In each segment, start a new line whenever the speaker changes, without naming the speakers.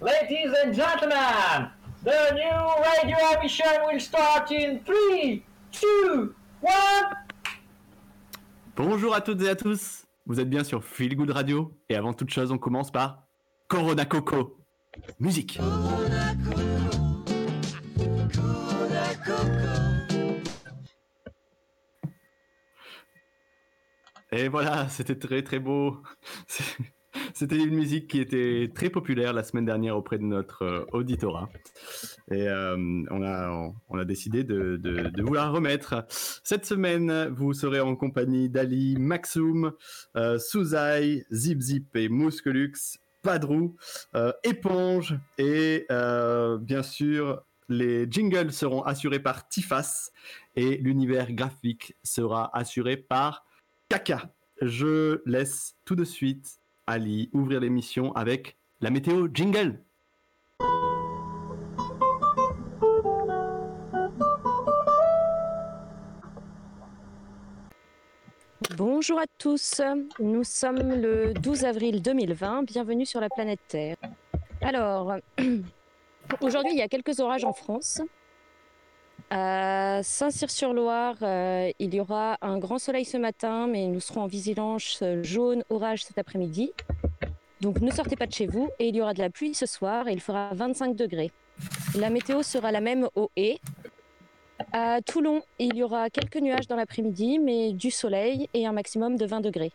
Ladies and gentlemen, the new radio emission will start in 3, 2, 1.
Bonjour à toutes et à tous, vous êtes bien sur Feel Good Radio et avant toute chose on commence par Corona Coco. Musique. Et voilà, c'était très très beau. C'était une musique qui était très populaire la semaine dernière auprès de notre euh, auditorat. Et euh, on, a, on a décidé de, de, vous la remettre. Cette semaine, vous serez en compagnie d'Ali, Maxoum, euh, Zip Zip et Mouskelux, Padrou, euh, Éponge et euh, bien sûr les jingles seront assurés par Tifas et l'univers graphique sera assuré par Kaka. Je laisse tout de suite Ali ouvrir l'émission avec la météo jingle.
Bonjour à tous, nous sommes le 12 avril 2020, bienvenue sur la planète Terre. Alors, aujourd'hui il y a quelques orages en France. À Saint-Cyr-sur-Loire, euh, il y aura un grand soleil ce matin, mais nous serons en vigilance jaune orage cet après-midi. Donc ne sortez pas de chez vous et il y aura de la pluie ce soir et il fera 25 degrés. La météo sera la même au et. À Toulon, il y aura quelques nuages dans l'après-midi, mais du soleil et un maximum de 20 degrés.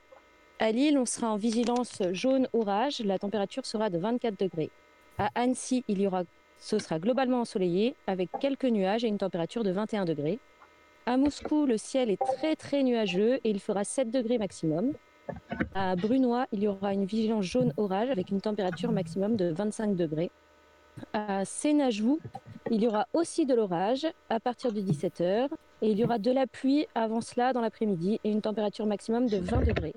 À Lille, on sera en vigilance jaune orage, la température sera de 24 degrés. À Annecy, il y aura ce sera globalement ensoleillé avec quelques nuages et une température de 21 degrés. À Moscou, le ciel est très très nuageux et il fera 7 degrés maximum. À Brunois, il y aura une vigilance jaune orage avec une température maximum de 25 degrés. À Sénajou, il y aura aussi de l'orage à partir de 17h et il y aura de la pluie avant cela dans l'après-midi et une température maximum de 20 degrés.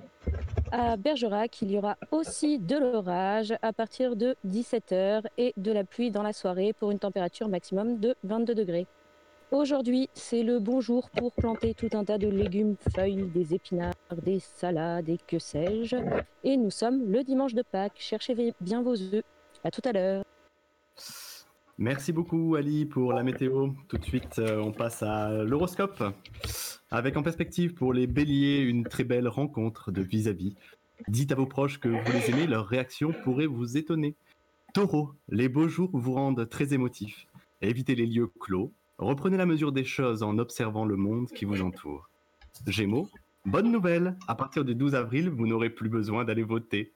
À Bergerac, il y aura aussi de l'orage à partir de 17h et de la pluie dans la soirée pour une température maximum de 22 degrés. Aujourd'hui, c'est le bon jour pour planter tout un tas de légumes, feuilles, des épinards, des salades et que sais-je. Et nous sommes le dimanche de Pâques. Cherchez bien vos œufs. À tout à l'heure.
Merci beaucoup Ali pour la météo. Tout de suite, euh, on passe à l'horoscope. Avec en perspective pour les béliers une très belle rencontre de vis-à-vis. Dites à vos proches que vous les aimez, leur réaction pourrait vous étonner. Taureau, les beaux jours vous rendent très émotifs. Évitez les lieux clos. Reprenez la mesure des choses en observant le monde qui vous entoure. Gémeaux, bonne nouvelle, à partir du 12 avril, vous n'aurez plus besoin d'aller voter.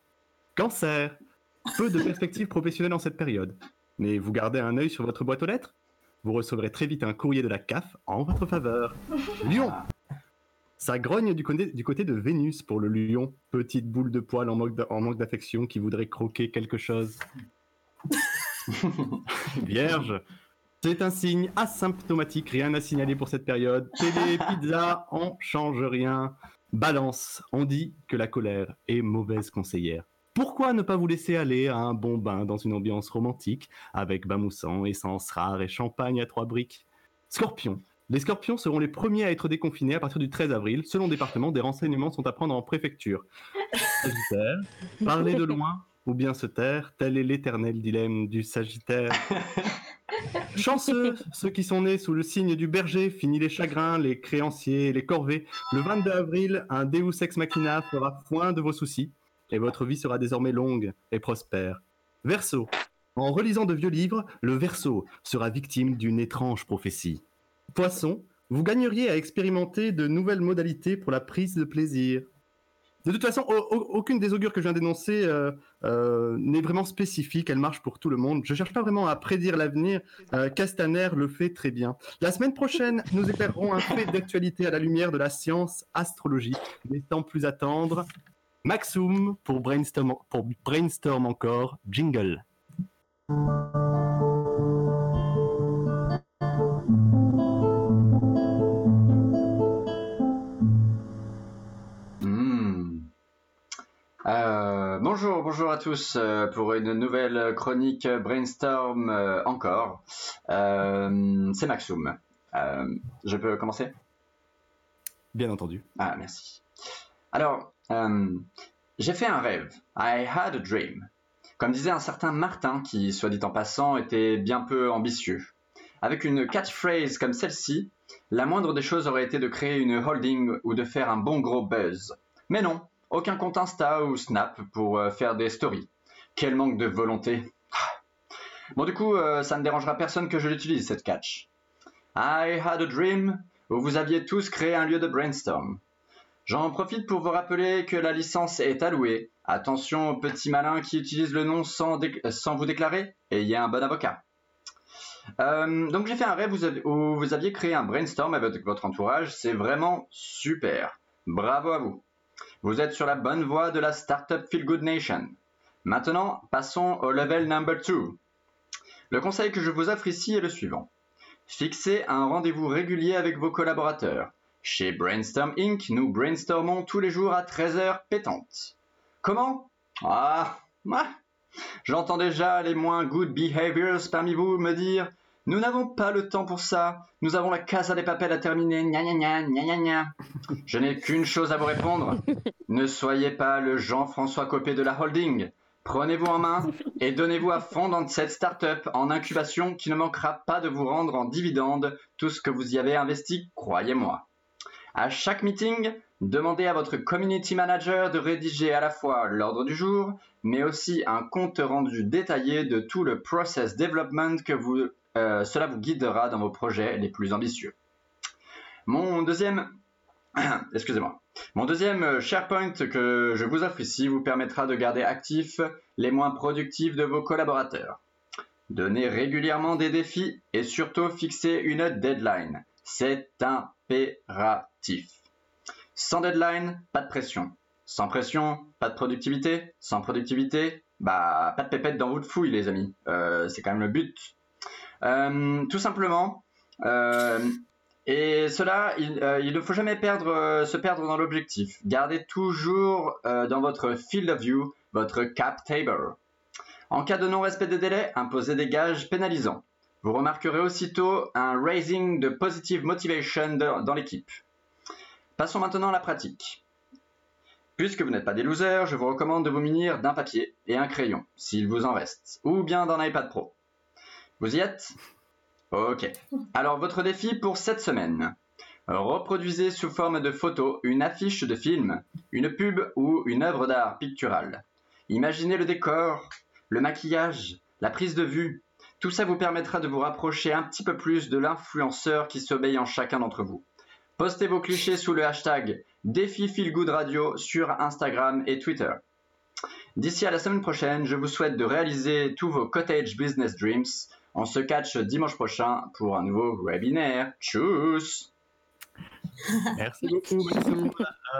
Cancer, peu de perspectives professionnelles en cette période. Mais vous gardez un œil sur votre boîte aux lettres? Vous recevrez très vite un courrier de la CAF en votre faveur. Lion Ça grogne du côté, du côté de Vénus pour le lion, petite boule de poil en manque d'affection qui voudrait croquer quelque chose. Vierge c'est un signe asymptomatique, rien à signaler pour cette période. Télé, pizza, on change rien. Balance, on dit que la colère est mauvaise conseillère. Pourquoi ne pas vous laisser aller à un bon bain dans une ambiance romantique, avec bain moussant, essence rare et champagne à trois briques? Scorpion. Les scorpions seront les premiers à être déconfinés à partir du 13 avril. Selon le département, des renseignements sont à prendre en préfecture. Sagittaire. Parler de loin ou bien se taire, tel est l'éternel dilemme du Sagittaire. Chanceux, ceux qui sont nés sous le signe du berger, fini les chagrins, les créanciers, les corvées. Le 22 avril, un Deus Ex Machina fera foin de vos soucis et votre vie sera désormais longue et prospère. Verseau. En relisant de vieux livres, le Verseau sera victime d'une étrange prophétie. Poisson. Vous gagneriez à expérimenter de nouvelles modalités pour la prise de plaisir. De toute façon, aucune des augures que je viens d'énoncer euh, euh, n'est vraiment spécifique, elle marche pour tout le monde. Je cherche pas vraiment à prédire l'avenir, euh, Castaner le fait très bien. La semaine prochaine, nous éclairerons un fait d'actualité à la lumière de la science astrologie. Mais sans plus attendre, Maxoum pour brainstorm, pour brainstorm encore, jingle.
Euh, bonjour, bonjour à tous euh, pour une nouvelle chronique Brainstorm euh, encore. Euh, c'est Maxoum. Euh, je peux commencer?
Bien entendu.
Ah, merci. Alors, euh, j'ai fait un rêve. I had a dream. Comme disait un certain Martin, qui, soit dit en passant, était bien peu ambitieux. Avec une catchphrase comme celle-ci, la moindre des choses aurait été de créer une holding ou de faire un bon gros buzz. Mais non, aucun compte Insta ou Snap pour euh, faire des stories. Quel manque de volonté. Bon du coup, euh, ça ne dérangera personne que je l'utilise cette catch. I had a dream où vous aviez tous créé un lieu de brainstorm. J'en profite pour vous rappeler que la licence est allouée. Attention aux petits malins qui utilisent le nom sans, vous déclarer, ayez un bon avocat. Euh, donc j'ai fait un rêve où vous aviez créé un brainstorm avec votre entourage, c'est vraiment super. Bravo à vous. Vous êtes sur la bonne voie de la Startup Feel Good Nation. Maintenant, passons au level number 2. Le conseil que je vous offre ici est le suivant. Fixez un rendez-vous régulier avec vos collaborateurs. Chez Brainstorm Inc., nous brainstormons tous les jours à 13h pétantes. Comment? Ah, J'entends déjà les moins good behaviors parmi vous me dire Nous n'avons pas le temps pour ça, nous avons la casa des papels à terminer, gna gna gna gna gna gna. Je n'ai qu'une chose à vous répondre ne soyez pas le Jean-François Copé de la holding. Prenez-vous en main et donnez-vous à fond dans cette start-up en incubation qui ne manquera pas de vous rendre en dividende tout ce que vous y avez investi, croyez-moi. À chaque meeting, demandez à votre community manager de rédiger à la fois l'ordre du jour, mais aussi un compte rendu détaillé de tout le process development que vous, euh, cela vous guidera dans vos projets les plus ambitieux. Mon deuxième Excusez-moi. Mon deuxième euh, SharePoint que je vous offre ici vous permettra de garder actifs les moins productifs de vos collaborateurs. Donnez régulièrement des défis et surtout fixez une deadline. C'est impératif. Sans deadline, pas de pression. Sans pression, pas de productivité. Sans productivité, bah pas de pépette dans votre fouille les amis. Euh, c'est quand même le but. Euh, tout simplement, et cela, il, euh, ne faut jamais euh, se perdre dans l'objectif. Gardez toujours euh, dans votre field of view votre cap table. En cas de non-respect des délais, imposez des gages pénalisants. Vous remarquerez aussitôt un raising de positive motivation dans l'équipe. Passons maintenant à la pratique. Puisque vous n'êtes pas des losers, je vous recommande de vous munir d'un papier et un crayon, s'il vous en reste, ou bien d'un iPad Pro. Vous y êtes? Ok. Alors votre défi pour cette semaine. Reproduisez sous forme de photo une affiche de film, une pub ou une œuvre d'art picturale. Imaginez le décor, le maquillage, la prise de vue. Tout ça vous permettra de vous rapprocher un petit peu plus de l'influenceur qui sommeille en chacun d'entre vous. Postez vos clichés sous le hashtag défi Radio sur Instagram et Twitter. D'ici à la semaine prochaine, je vous souhaite de réaliser tous vos cottage business dreams on se catch dimanche prochain pour un nouveau webinaire. Tchuss
Merci beaucoup,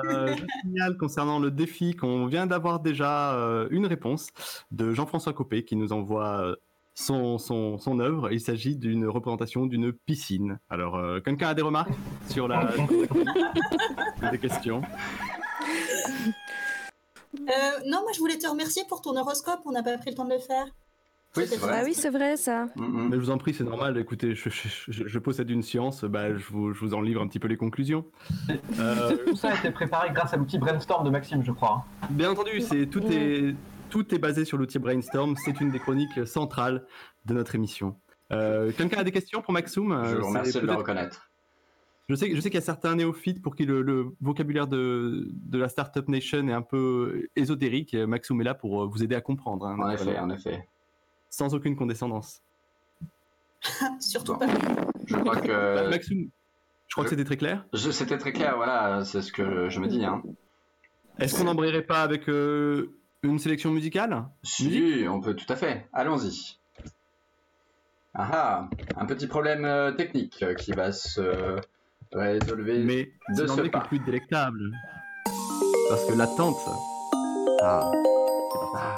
euh, je signale concernant le défi qu'on vient d'avoir déjà euh, une réponse de Jean-François Copé qui nous envoie euh, son, son, son, œuvre. Il s'agit d'une représentation d'une piscine. Alors, quelqu'un a des remarques sur la. des questions?
Non, moi je voulais te remercier pour ton horoscope. On n'a pas pris le temps de le faire.
Oui, c'est vrai. Ah oui, c'est vrai ça.
Mm. Mais je vous en prie, c'est normal. Écoutez, je, possède une science, bah, je, vous, je, vous, en livre un petit peu les conclusions.
Euh... Tout ça a été préparé grâce à l'outil Brainstorm de Maxime, je crois.
Bien entendu, c'est tout est tout est basé sur l'outil Brainstorm. C'est une des chroniques centrales de notre émission. Euh, Quelqu'un a des questions pour Maxoum
Je vous remercie de le reconnaître.
Je sais, je sais qu'il y a certains néophytes pour qui le, vocabulaire de, de, la Startup Nation est un peu ésotérique. Maxoum est là pour vous aider à comprendre.
Hein, en effet, en effet
sans aucune condescendance.
Surtout pas.
Je crois que.
Bah, Maxime, je crois que c'était très clair.
C'était très clair, voilà, c'est ce que je me dis. Hein.
Est-ce qu'on n'embrayerait pas avec euh, une sélection musicale?
Si, on peut tout à fait. Allons-y. Ah, ah un petit problème euh, technique qui va se résolver
Mais de ce pas. plus délectable. Parce que l'attente. Ah, c'est pas ça.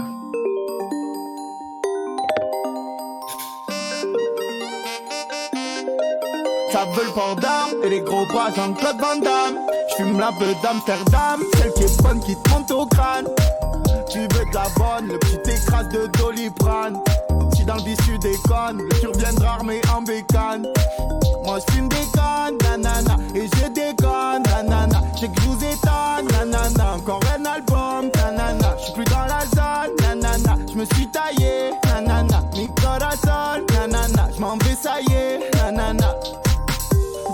Ça veut le panda et les gros bras Jean-Claude Van Damme. J'fume la peu d'Amsterdam, celle qui est bonne qui te monte au crâne. Tu veux de la bonne, le petit écrase de Doliprane. Si dans le biscuit déconne, tu reviendras armé en bécane. Moi j'fume des cannes, nanana, et je déconne, nanana. J'ai que je vous étonne, nanana. Encore un album, nanana. J'suis plus dans la zone, nanana. je me suis taillé, nanana, mi corazon, nanana, je m'en vais, ça y est, nanana.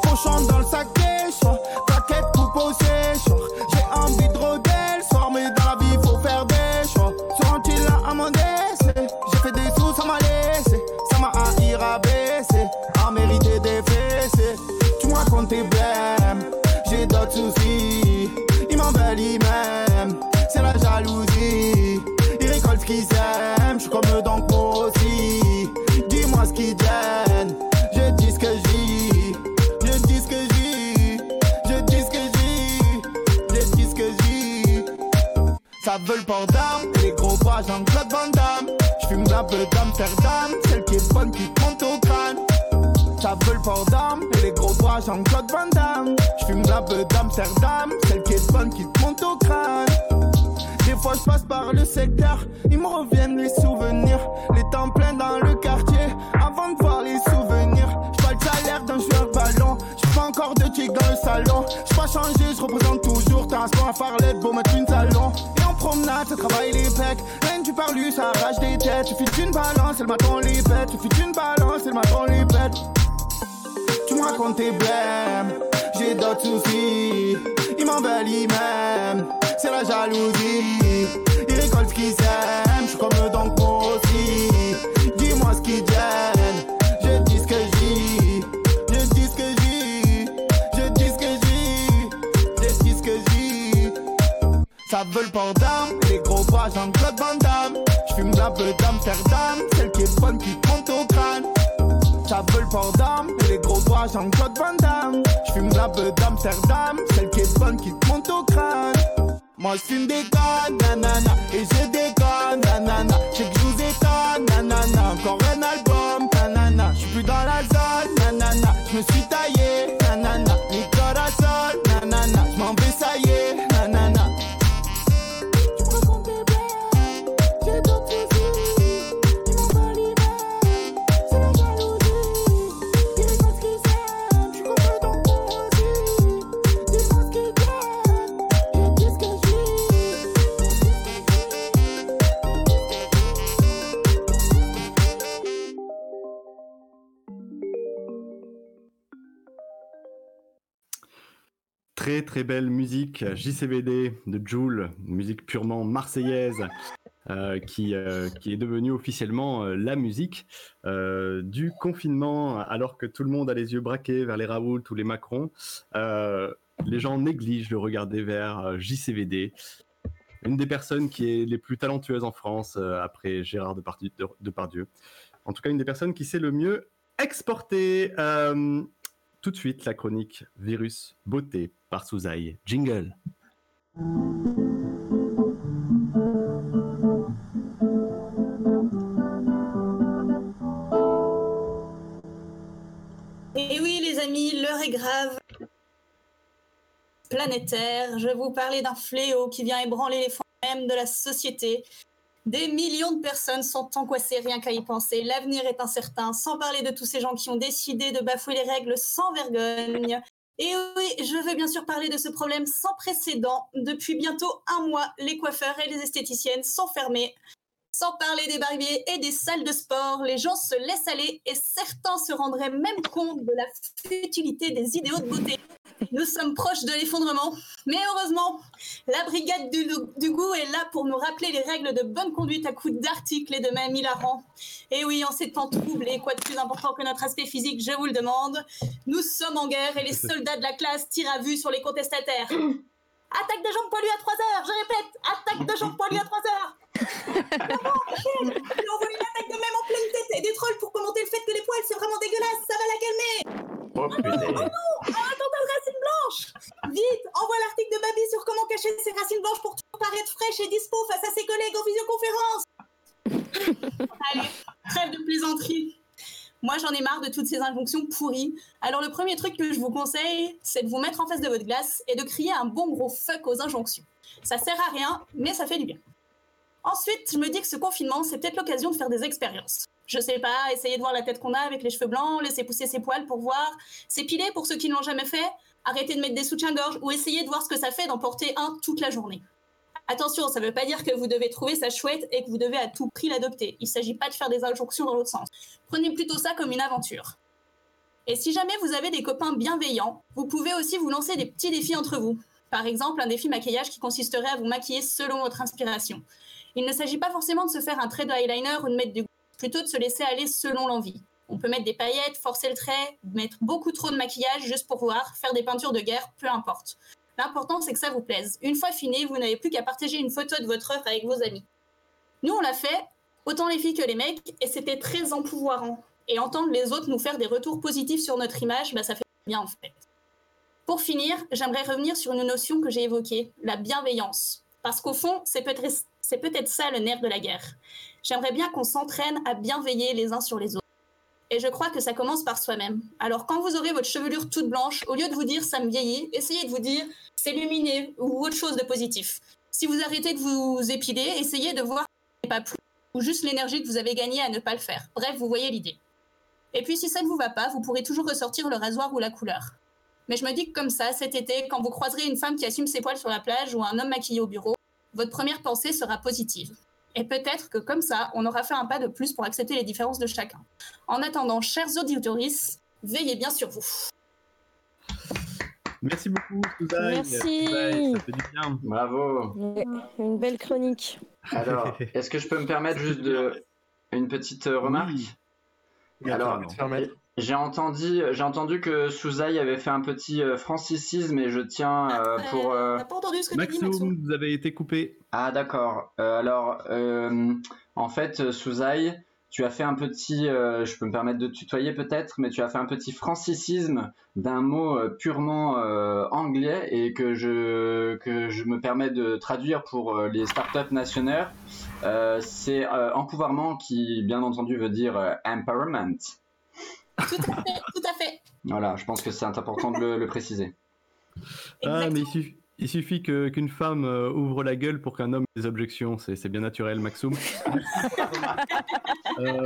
Pochon dans le sac des choix, paquet coupe au séchoir. D'Amsterdam, celle qui est bonne qui te monte au crâne. Ça veut le port d'armes, et les gros bras Jean-Claude Van Damme. J'fume la peu d'Amsterdam, celle qui est bonne qui te monte au crâne. Des fois je passe par le secteur, ils me reviennent les souvenirs. Les temps pleins dans le quartier, avant de voir les souvenirs. J'pas le salaire d'un joueur ballon, j'suis pas encore de chic dans le salon. J'suis pas changé, j'représente toujours. T'as un sport à Farlette pour mettre une salon. Et en promenade, ça travaille les pecs. Du parlu, ça arrache des têtes. Suffit d'une balance, elle m'attend les pètes. Suffit d'une balance, elle m'attend les pètes. Tu me racontes tes blèmes, j'ai d'autres soucis. Ils m'embellissent même, c'est la jalousie. Ils récoltent ce qu'ils aiment, je suis comme eux donc moi aussi. Dis-moi ce qui gêne, je dis ce que je dis. Je dis ce que je dis, je dis ce que je dis, je dis ce que je dis. Ça veut le port d'armes, les gros Jean-Claude Van Damme. Peu d'Amsterdam, celle qui est bonne qui te monte au crâne. Ça veut le port d'armes, les gros doigts Jean-Claude Van Damme. J'fume la peu d'Amsterdam, celle qui est bonne qui te monte au crâne. Moi j'fume des connes, nanana, et je déconne, nanana. J'sais que j'vous étonne, nanana. Encore un album, nanana. J'suis plus dans la zone, nanana. J'me suis taillé, nanana. Mi corazon,
Très très belle musique, JCVD de Joule, musique purement marseillaise, euh, qui, euh, qui est devenue officiellement euh, la musique euh, du confinement, alors que tout le monde a les yeux braqués vers les Raoult ou les Macron. euh, les gens négligent de regarder vers euh, JCVD, une des personnes qui est les plus talentueuses en France euh, après Gérard Depardieu, de- Depardieu. En tout cas, une des personnes qui sait le mieux exporter. Tout de suite, la chronique Virus Beauté par Souzaï. Jingle.
Et oui, les amis, l'heure est grave. Planétaire, je vais vous parler d'un fléau qui vient ébranler les fonds même de la société. Des millions de personnes sont angoissées rien qu'à y penser. L'avenir est incertain, sans parler de tous ces gens qui ont décidé de bafouer les règles sans vergogne. Et oui, je veux bien sûr parler de ce problème sans précédent. Depuis bientôt un mois, les coiffeurs et les esthéticiennes sont fermés. Sans parler des barbiers et des salles de sport, les gens se laissent aller et certains se rendraient même compte de la futilité des idéaux de beauté. Nous sommes proches de l'effondrement, mais heureusement, la brigade du, du goût est là pour nous rappeler les règles de bonne conduite à coups d'articles et de mèmes hilarants. Et oui, en ces temps troublés, quoi de plus important que notre aspect physique, je vous le demande, nous sommes en guerre et les soldats de la classe tirent à vue sur les contestataires. Attaque de jambes poilues à 3 heures, je répète, attaque de jambes poilues à 3 heures. Maman, Michel, j'ai envoyé une attaque de même en pleine tête et des trolls pour commenter le fait que les poils c'est vraiment dégueulasse, ça va la calmer.
Oh putain.
Un attentat de racines blanches Vite, envoie l'article de Babi sur comment cacher ses racines blanches pour toujours paraître fraîche et dispo face à ses collègues en visioconférence. Allez, trêve de plaisanterie. Moi, j'en ai marre de toutes ces injonctions pourries. Alors, le premier truc que je vous conseille, c'est de vous mettre en face de votre glace et de crier un bon gros fuck aux injonctions. Ça sert à rien, mais ça fait du bien. Ensuite, je me dis que ce confinement, c'est peut-être l'occasion de faire des expériences. Je sais pas, essayer de voir la tête qu'on a avec les cheveux blancs, laisser pousser ses poils pour voir, s'épiler pour ceux qui ne l'ont jamais fait, arrêter de mettre des soutiens-gorge ou essayer de voir ce que ça fait d'en porter un toute la journée. Attention, ça ne veut pas dire que vous devez trouver ça chouette et que vous devez à tout prix l'adopter. Il ne s'agit pas de faire des injonctions dans l'autre sens. Prenez plutôt ça comme une aventure. Et si jamais vous avez des copains bienveillants, vous pouvez aussi vous lancer des petits défis entre vous. Par exemple, un défi maquillage qui consisterait à vous maquiller selon votre inspiration. Il ne s'agit pas forcément de se faire un trait de eyeliner ou de mettre du plutôt de se laisser aller selon l'envie. On peut mettre des paillettes, forcer le trait, mettre beaucoup trop de maquillage juste pour voir, faire des peintures de guerre, peu importe. L'important, c'est que ça vous plaise. Une fois fini, vous n'avez plus qu'à partager une photo de votre œuvre avec vos amis. Nous, on l'a fait, autant les filles que les mecs, et c'était très empouvoirant. Et entendre les autres nous faire des retours positifs sur notre image, bah, ça fait bien en fait. Pour finir, j'aimerais revenir sur une notion que j'ai évoquée, la bienveillance. Parce qu'au fond, c'est peut-être peut ça le nerf de la guerre. J'aimerais bien qu'on s'entraîne à bienveiller les uns sur les autres. Et je crois que ça commence par soi-même. Alors quand vous aurez votre chevelure toute blanche, au lieu de vous dire ça me vieillit, essayez de vous dire c'est lumineux ou autre chose de positif. Si vous arrêtez de vous épiler, essayez de voir pas plus ou juste l'énergie que vous avez gagnée à ne pas le faire. Bref, vous voyez l'idée. Et puis si ça ne vous va pas, vous pourrez toujours ressortir le rasoir ou la couleur. Mais je me dis que comme ça, cet été, quand vous croiserez une femme qui assume ses poils sur la plage ou un homme maquillé au bureau, votre première pensée sera positive. Et peut-être que comme ça, on aura fait un pas de plus pour accepter les différences de chacun. En attendant, chers auditeurs, veillez bien sur vous.
Merci beaucoup, Suzanne.
Merci.
ça fait du bien.
Bravo.
Une belle chronique.
Alors, est-ce que je peux me permettre juste de une petite remarque?
Oui.
Alors. J'ai entendu, j'ai entendu que Souzaï avait fait un petit euh, francisisme et je tiens euh, pour.
Euh, n'a pas entendu ce que tu dis, Maxou.
Vous avez été coupé.
Ah d'accord. Euh, alors, euh, en fait, Souzaï, tu as fait un petit, euh, je peux me permettre de te tutoyer peut-être, mais tu as fait un petit francisisme d'un mot euh, purement euh, anglais et que je que je me permets de traduire pour euh, les startups nationales. Euh, c'est euh, empouvoirment qui, bien entendu, veut dire euh, empowerment.
Tout à fait, tout à fait.
Voilà, je pense que c'est important de le, le préciser.
Ah, mais il suffit, il suffit que- qu'une femme euh, ouvre la gueule pour qu'un homme ait des objections. C'est bien naturel, Maxoum. Euh,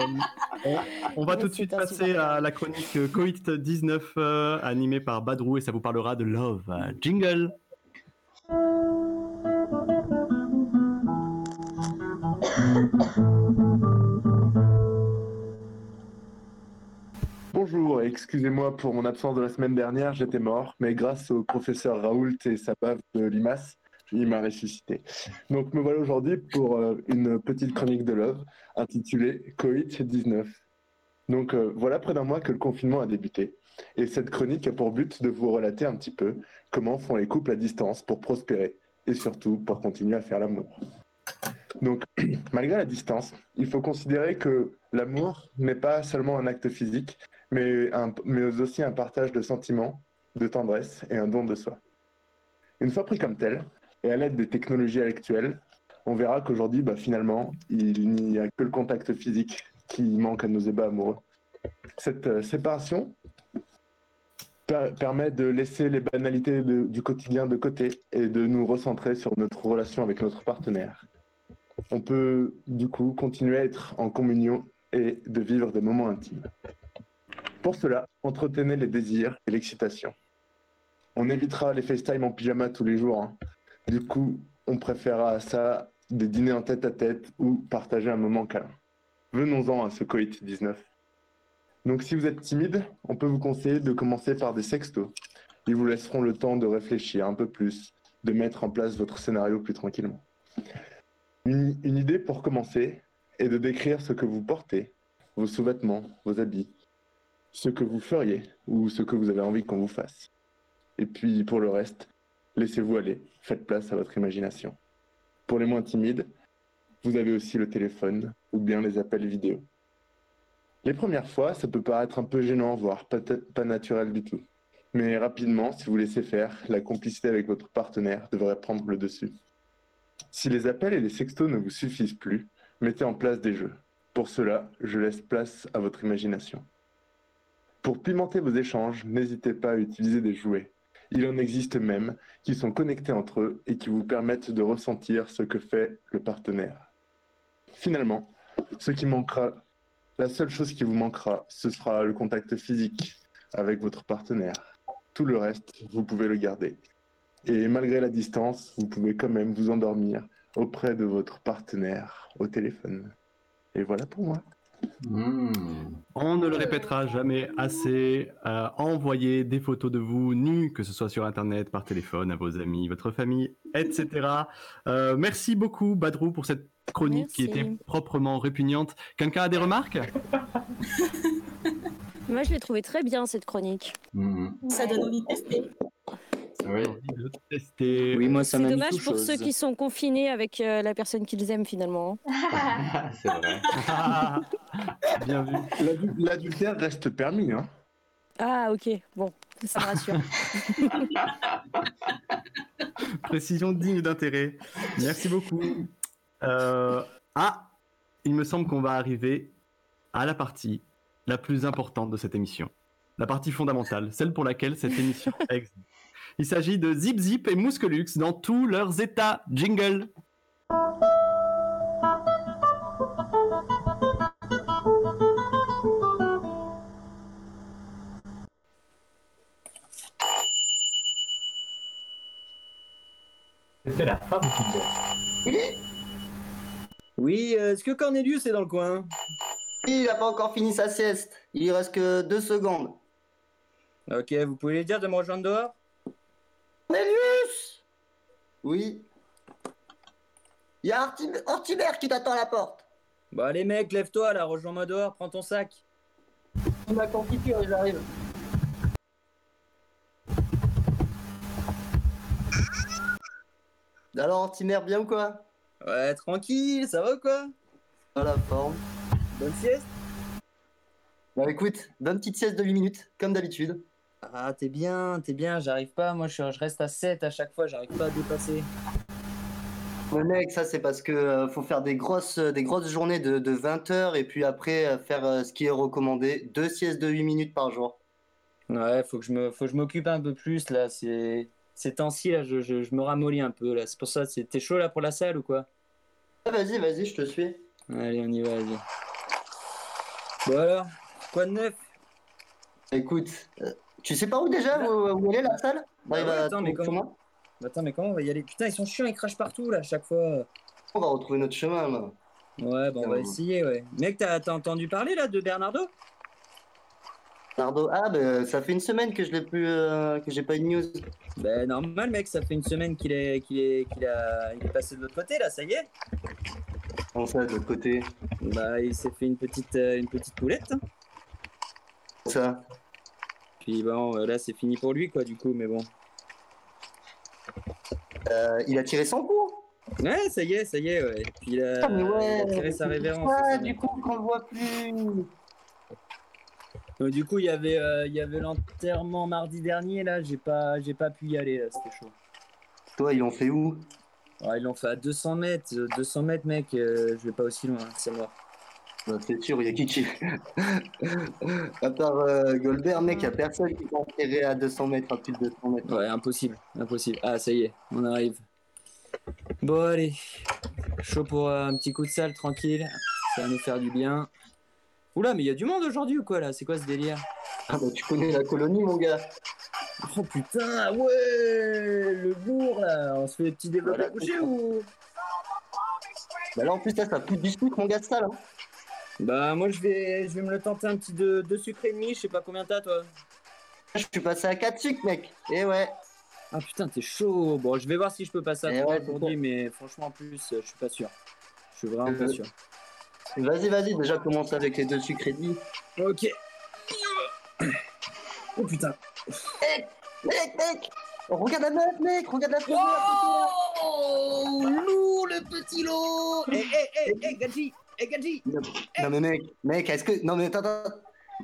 on, on va
Mais
tout de suite passer à la chronique euh, Covid-19 euh, animée par Badrou et ça vous parlera de love. Jingle
Bonjour, excusez-moi pour mon absence de la semaine dernière, j'étais mort, mais grâce au professeur Raoult et sa bave de limace, il m'a ressuscité. Donc me voilà aujourd'hui pour euh, une petite chronique de Love intitulée Covid-19. Donc euh, voilà près d'un mois que le confinement a débuté. Et cette chronique a pour but de vous relater un petit peu comment font les couples à distance pour prospérer et surtout pour continuer à faire l'amour. Donc malgré la distance, il faut considérer que l'amour n'est pas seulement un acte physique, mais, aussi un partage de sentiments, de tendresse et un don de soi. Une fois pris comme tel, et à l'aide des technologies actuelles, on verra qu'aujourd'hui, bah, finalement, il n'y a que le contact physique qui manque à nos ébats amoureux. Cette euh, séparation per- permet de laisser les banalités du quotidien de côté et de nous recentrer sur notre relation avec notre partenaire. On peut du coup continuer à être en communion et de vivre des moments intimes. Pour cela, entretenez les désirs et l'excitation. On évitera les FaceTime en pyjama tous les jours. hein. Du coup, on préférera ça des dîners en tête à tête ou partager un moment câlin. Venons-en à ce Covid-19. Donc si vous êtes timide, on peut vous conseiller de commencer par des sextos. Ils vous laisseront le temps de réfléchir un peu plus, de mettre en place votre scénario plus tranquillement. Une idée pour commencer est de décrire ce que vous portez, vos sous-vêtements, vos habits, ce que vous feriez ou ce que vous avez envie qu'on vous fasse. Et puis pour le reste, laissez-vous aller, faites place à votre imagination. Pour les moins timides, vous avez aussi le téléphone ou bien les appels vidéo. Les premières fois, ça peut paraître un peu gênant, voire peut-être pas naturel du tout. Mais rapidement, si vous laissez faire, la complicité avec votre partenaire devrait prendre le dessus. Si les appels et les sextos ne vous suffisent plus, mettez en place des jeux. Pour cela, je laisse place à votre imagination. Pour pimenter vos échanges, n'hésitez pas à utiliser des jouets. Il en existe même qui sont connectés entre eux et qui vous permettent de ressentir ce que fait le partenaire. Finalement, ce qui manquera, la seule chose qui vous manquera, ce sera le contact physique avec votre partenaire. Tout le reste, vous pouvez le garder. Et malgré la distance, vous pouvez quand même vous endormir auprès de votre partenaire au téléphone. Et voilà pour moi.
Mmh.
On ne le répétera jamais assez. euh, envoyez des photos de vous nus, que ce soit sur Internet, par téléphone, à vos amis, votre famille, etc. Euh, merci beaucoup, Badrou, pour cette chronique qui était proprement répugnante. Quelqu'un a des remarques?
Moi, je l'ai trouvé très bien, cette chronique.
Mmh.
Ça donne envie de tester.
Oui.
Envie de tester.
Oui, moi ça
C'est dommage pour
chose.
ceux qui sont confinés avec euh, la personne qu'ils aiment, finalement.
C'est vrai.
Ah, Bien vu.
L'adu- L'adultère reste permis. Hein.
Ah, ok. Bon, ça me rassure.
Précision digne d'intérêt. Merci beaucoup. Euh, Ah, il me semble qu'on va arriver à la partie la plus importante de cette émission. La partie fondamentale, celle pour laquelle cette émission existe. Il s'agit de Zip Zip et Mousquelux dans tous leurs états. Jingle.
C'était la fin du jingle.
Oui, euh, est-ce que Cornelius est dans le coin?
Il a pas encore fini sa sieste. Il reste que deux secondes.
Ok, vous pouvez lui dire de me rejoindre dehors?
Cornelius Oui. Il y a Artim- qui t'attend à la porte.
Bon allez mec, lève-toi là, rejoins-moi dehors, prends ton sac.
Il m'a confiture, j'arrive. Alors Ortimer, bien ou quoi?
Ouais, tranquille, ça va ou quoi?
Dans la forme.
Bonne sieste
Bah écoute, bonne petite sieste de 8 minutes, comme d'habitude.
Ah, t'es bien, t'es bien, j'arrive pas, moi je, je reste à 7 à chaque fois, j'arrive pas à dépasser.
Ouais mec, ça c'est parce que euh, faut faire des grosses, euh, des grosses journées de, de 20 heures et puis après euh, faire euh, ce qui est recommandé, deux siestes de 8 minutes par jour.
Ouais, faut que je me, faut que je m'occupe un peu plus là, c'est... Ces temps-ci là, je, je, je me ramollis un peu là, c'est pour ça, t'es chaud là pour la salle ou quoi?
Ah, vas-y, vas-y, je te suis.
Allez, on y va, vas-y. Bon alors, quoi de neuf?
Écoute, tu sais pas où déjà où, où elle est la salle?
Bah ouais,
à
attends, mais comment-
chemin
Attends, mais comment on va y aller? Putain, ils sont chiants, ils crachent partout là, à chaque fois.
On va retrouver notre chemin là.
Ouais, bon, on va essayer, ouais. Mec, t'as t'as entendu parler là de Bernardo?
Nardo, ah bah, ça fait une semaine que je l'ai plus, euh, que j'ai pas eu de news.
Ben normal, mec, ça fait une semaine qu'il est, qu'il est, qu'il a, il est passé de l'autre côté là, ça y est.
Comment ça de l'autre côté?
Bah, il s'est fait une petite, euh, une petite poulette. hein.
Ça?
Puis bon, euh, là, c'est fini pour lui, quoi, du coup, mais bon.
Euh, il a tiré son coup.
Ouais, ça y est, ça y est, ouais. Puis il a,
Ah ouais.
il a tiré sa révérence.
ça, du coup qu'on le voit plus.
Donc, du coup, il y avait, euh, il y avait l'enterrement mardi dernier, là, j'ai pas, j'ai pas pu y aller, là, c'était chaud.
Toi, ils l'ont fait où?
Ouais, ils l'ont fait à 200 mètres, euh, 200 mètres, mec, euh, je vais pas aussi loin, c'est mort.
Bah, C'est sûr, il y a qui qui. à part euh, Goldberg, mec, il y a personne qui peut enterrer à 200 mètres, à plus de 200 mètres.
Ouais, impossible, impossible. Ah, ça y est, on arrive. Bon, allez. Chaud pour euh, un petit coup de salle, tranquille. Ça va nous faire du bien. Oula, mais il y a du monde aujourd'hui ou quoi là? C'est quoi ce délire?
Ah bah tu connais la colonie, mon gars.
Oh putain, ouais Le lourd là On se fait des petits développés
Voilà,
couchés ou?
Bah là, en plus, là, ça fout du sucre, mon gars, de ça, là.
Bah, moi je vais, je vais me le tenter un petit de, de sucre et demi, je sais pas combien t'as toi.
Je suis passé à 4 sucres, mec. Et ouais.
Ah putain, t'es chaud Bon, je vais voir si je peux passer à
Eh
trois
ouais, c'est
aujourd'hui, mais franchement, en plus, je suis pas sûr. Je suis vraiment pas
Euh,
sûr.
Vas-y, vas-y, déjà commence avec les deux sucres et demi.
Ok. Oh putain.
Mec, mec Oh, Regarde la meuf, mec Regarde la la photo,
Oh Lourd le petit lot Eh, eh, eh, eh, Gadji
Non, mais mec, mec, est-ce que... Non, mais attends, attends.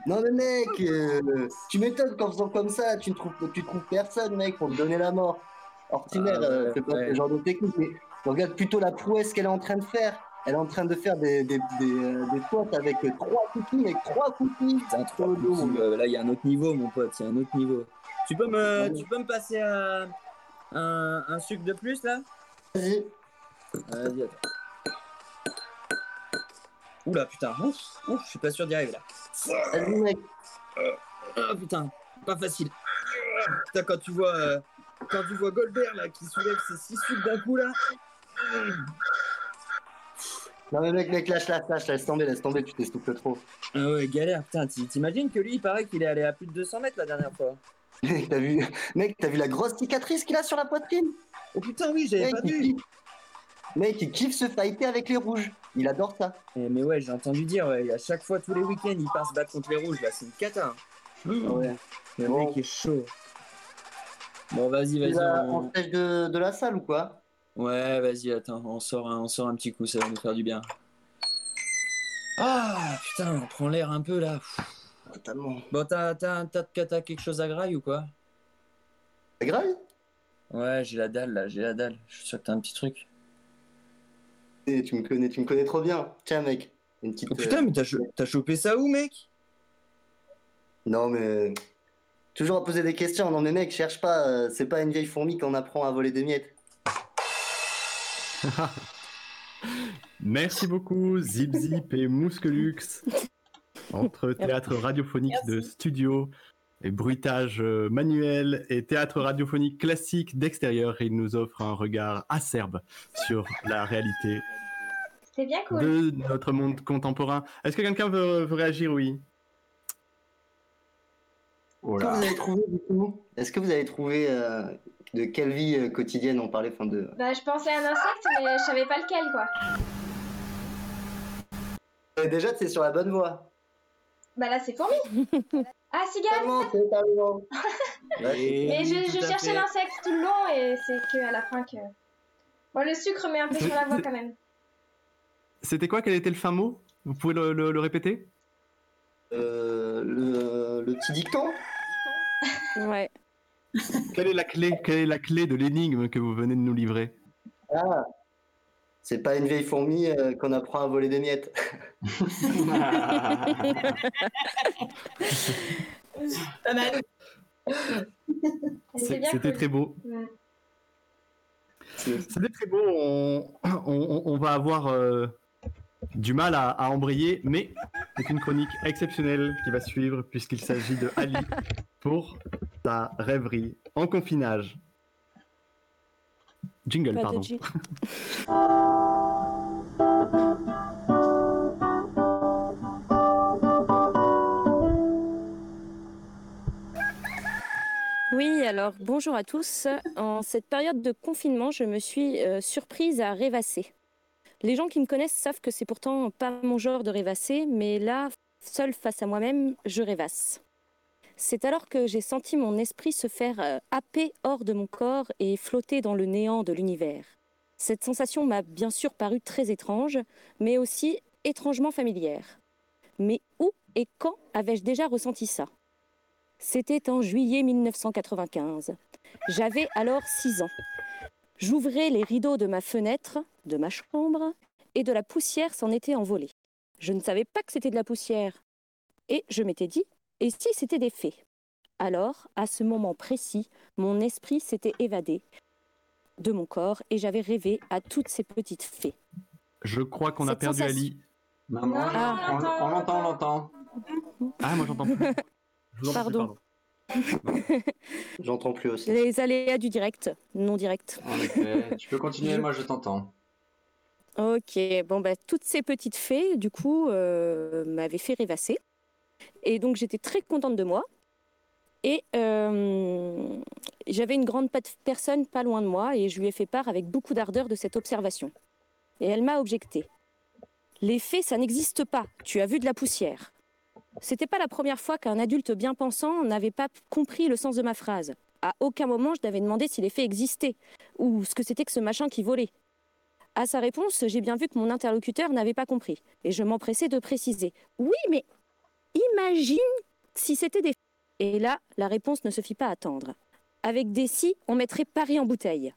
Non, mais mec, euh, tu m'étonnes qu'en faisant comme ça, tu ne trouves, tu trouves personne, mec, pour te donner la mort. Ortimer,
Ah,
euh, fait pas
ouais.
ce genre de technique, mais regarde plutôt la prouesse qu'elle est en train de faire. Elle est en train de faire des, des, des, euh, des potes avec euh, trois cookies, mec, trois cookies.
Putain, trop lourd. Euh, là, il y a un autre niveau, mon pote, il y a un autre niveau. Tu peux me, tu peux me passer un, un, un sucre de plus, là?
Vas-y.
Vas-y, attends. Oula, putain, ouf, ouf, je suis pas sûr d'y arriver, là.
Vas-y, mec.
Ah, putain, pas facile. Putain, quand tu vois... euh, quand tu vois Goldberg là qui soulève ses six sucres d'un coup là.
Non mais mec, mec, lâche, lâche, lâche, laisse tomber, laisse tomber, tu t'essouffles trop.
Ah ouais, galère, putain, t'i- t'imagines que lui, il paraît qu'il est allé à plus de 200 mètres la dernière fois.
Mec, t'as vu, mec, t'as vu la grosse cicatrice qu'il a sur la poitrine?
Oh putain, oui, j'avais pas vu.
Mec, il kiffe se fighter avec les rouges. Il adore ça.
Eh, mais ouais, j'ai entendu dire, ouais, à chaque fois, tous les week-ends, il part se battre contre les rouges, là, c'est une cata. hein.
Ah ouais.
Le
Bon.
mec est chaud. Bon, vas-y, vas-y.
vas
On...
de, de la salle ou quoi?
Ouais, vas-y, attends, on sort, un, on sort un petit coup, ça va nous faire du bien. Ah, putain, on prend l'air un peu là.
Totalement.
Bon, t'as t'as un tas de kata quelque chose à graille ou quoi?
C'est grave
Ouais, j'ai la dalle là, j'ai la dalle. Je suis sûr que t'as un petit truc.
Tu me connais, tu me connais trop bien. Tiens, mec, une petite.
Oh putain,
euh,
mais t'as cho- t'as chopé ça où, mec?
Non, mais. Toujours à poser des questions. Non, mais mec, cherche pas. euh, C'est pas une vieille fourmi qu'on apprend à voler des miettes.
Merci beaucoup, Zip Zip et Mousquelux. Entre théâtre radiophonique de studio et bruitage euh, manuel et théâtre radiophonique classique d'extérieur, il nous offre un regard acerbe sur la réalité
C'est bien cool.
de notre monde contemporain. Est-ce que quelqu'un veut, veut réagir? Oui.
Oh
Est-ce que
là.
vous avez trouvé, du coup? Est-ce que vous avez trouvé euh, de quelle vie euh, quotidienne on parlait? Enfin, de...
Bah, je pensais à un insecte, mais je savais pas lequel, quoi.
Déjà, c'est sur la bonne voie.
Bah là, c'est fourmi. ah, cigale
Et
Mais je, cherchais l'insecte tout le long et c'est que à la fin que. Bon, le sucre met un peu sur la voie quand même.
C'était quoi? Quel était le fin mot? Vous pouvez le, le- le répéter?
Euh, le, le petit dicton?
Ouais.
Quelle est la clé Quelle est la clé de l'énigme que vous venez de nous livrer?
Ah C'est pas une vieille fourmi euh, qu'on apprend à voler des miettes.
Pas mal.
C'était
très beau.
Ouais.
C'était très beau. On, on- on va avoir euh, du mal à, à embrayer, mais c'est une chronique exceptionnelle qui va suivre puisqu'il s'agit de Ali pour ta rêverie en confinage. Jingle,
Pas
pardon.
Oui, alors bonjour à tous. En cette période de confinement, je me suis euh, surprise à rêvasser. Les gens qui me connaissent savent que c'est pourtant pas mon genre de rêvasser, mais là, seule face à moi-même, je rêvasse. C'est alors que j'ai senti mon esprit se faire euh, happer hors de mon corps et flotter dans le néant de l'univers. Cette sensation m'a bien sûr paru très étrange, mais aussi étrangement familière. Mais où et quand avais-je déjà ressenti ça? C'était en juillet 1995. J'avais alors 6 ans. J'ouvrais les rideaux de ma fenêtre, de ma chambre, et de la poussière s'en était envolée. Je ne savais pas que c'était de la poussière. Et je m'étais dit, et si c'était des fées Alors, à ce moment précis, mon esprit s'était évadé de mon corps et j'avais rêvé à toutes ces petites fées.
Je crois qu'on a perdu
sensation-
Ali.
Non, non,
Ah.
on, on l'entend, on l'entend.
Ah, moi j'entends plus. Je
Pardon.
J'entends plus aussi.
Les aléas du direct, non direct.
En effet. Tu peux continuer, moi je t'entends.
Ok, bon bah toutes ces petites fées, du coup, euh, m'avaient fait rêvasser. Et donc j'étais très contente de moi. Et euh, j'avais une grande personne pas loin de moi et je lui ai fait part avec beaucoup d'ardeur de cette observation. Et elle m'a objecté. Les fées, ça n'existe pas. Tu as vu de la poussière. C'était pas la première fois qu'un adulte bien pensant n'avait pas compris le sens de ma phrase. À aucun moment je n'avais demandé si les fées existaient ou ce que c'était que ce machin qui volait. À sa réponse, j'ai bien vu que mon interlocuteur n'avait pas compris, et je m'empressais de préciser. Oui, mais imagine si c'était des... Et là, la réponse ne se fit pas attendre. Avec des si, on mettrait Paris en bouteille.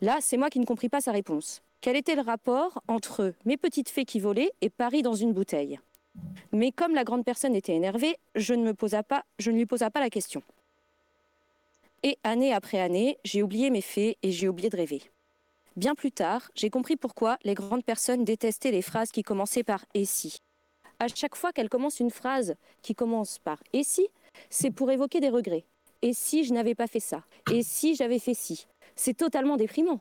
Là, c'est moi qui ne compris pas sa réponse. Quel était le rapport entre mes petites fées qui volaient et Paris dans une bouteille? Mais comme la grande personne était énervée, je ne, me posa pas, je ne lui posa pas la question. Et année après année, j'ai oublié mes fées et j'ai oublié de rêver. Bien plus tard, j'ai compris pourquoi les grandes personnes détestaient les phrases qui commençaient par et si. À chaque fois qu'elles commencent une phrase qui commence par et si, c'est pour évoquer des regrets. Et si je n'avais pas fait ça Et si j'avais fait ci? C'est totalement déprimant.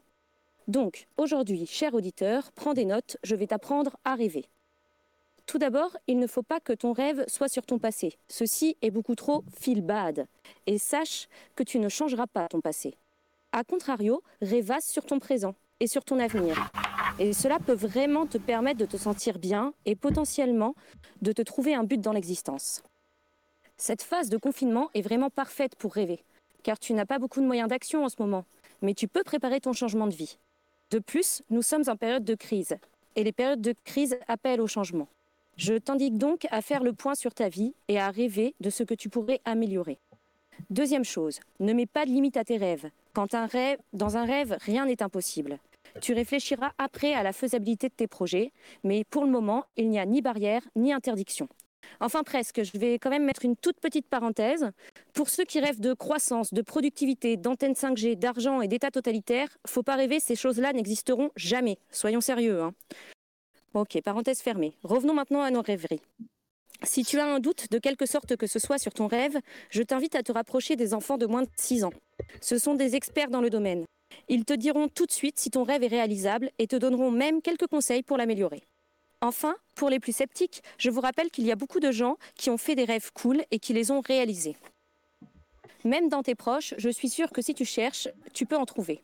Donc, aujourd'hui, cher auditeur, prends des notes, je vais t'apprendre à rêver. Tout d'abord, il ne faut pas que ton rêve soit sur ton passé. Ceci est beaucoup trop feel bad. Et sache que tu ne changeras pas ton passé. A contrario, rêvasse sur ton présent et sur ton avenir. Et cela peut vraiment te permettre de te sentir bien et potentiellement de te trouver un but dans l'existence. Cette phase de confinement est vraiment parfaite pour rêver, car tu n'as pas beaucoup de moyens d'action en ce moment, mais tu peux préparer ton changement de vie. De plus, nous sommes en période de crise, et les périodes de crise appellent au changement. Je t'indique donc à faire le point sur ta vie et à rêver de ce que tu pourrais améliorer. Deuxième chose, ne mets pas de limite à tes rêves. Quand dans un rêve, rien n'est impossible. Tu réfléchiras après à la faisabilité de tes projets, mais pour le moment, il n'y a ni barrière ni interdiction. Enfin presque, je vais quand même mettre une toute petite parenthèse. Pour ceux qui rêvent de croissance, de productivité, d'antenne 5G, d'argent et d'état totalitaire, faut pas rêver, ces choses-là n'existeront jamais. Soyons sérieux. Hein. Ok, parenthèse fermée. Revenons maintenant à nos rêveries. Si tu as un doute de quelque sorte que ce soit sur ton rêve, je t'invite à te rapprocher des enfants de moins de 6 ans. Ce sont des experts dans le domaine. Ils te diront tout de suite si ton rêve est réalisable et te donneront même quelques conseils pour l'améliorer. Enfin, pour les plus sceptiques, je vous rappelle qu'il y a beaucoup de gens qui ont fait des rêves cool et qui les ont réalisés. Même dans tes proches, je suis sûre que si tu cherches, tu peux en trouver.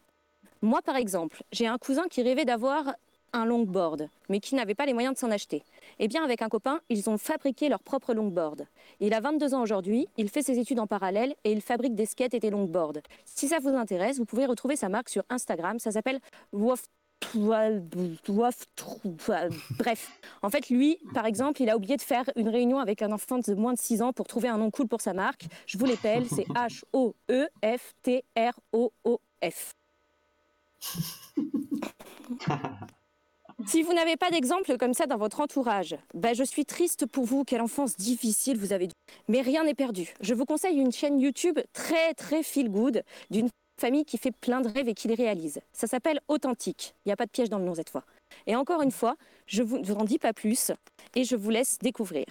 Moi, par exemple, j'ai un cousin qui rêvait d'avoir un longboard, mais qui n'avait pas les moyens de s'en acheter. Eh bien, avec un copain, ils ont fabriqué leur propre longboard. Il a 22 ans aujourd'hui, il fait ses études en parallèle et il fabrique des skates et des longboards. Si ça vous intéresse, vous pouvez retrouver sa marque sur Instagram, ça s'appelle Wof Bref, en fait, lui, par exemple, il a oublié de faire une réunion avec un enfant de moins de 6 ans pour trouver un nom cool pour sa marque. Je vous l'appelle, c'est H-O-E-F-T-R-O-O-F. Si vous n'avez pas d'exemple comme ça dans votre entourage, ben je suis triste pour vous. Quelle enfance difficile vous avez. Mais rien n'est perdu. Je vous conseille une chaîne YouTube très très feel good d'une famille qui fait plein de rêves et qui les réalise. Ça s'appelle Authentique. Il n'y a pas de piège dans le nom cette fois. Et encore une fois, je ne vous en dis pas plus et je vous laisse découvrir.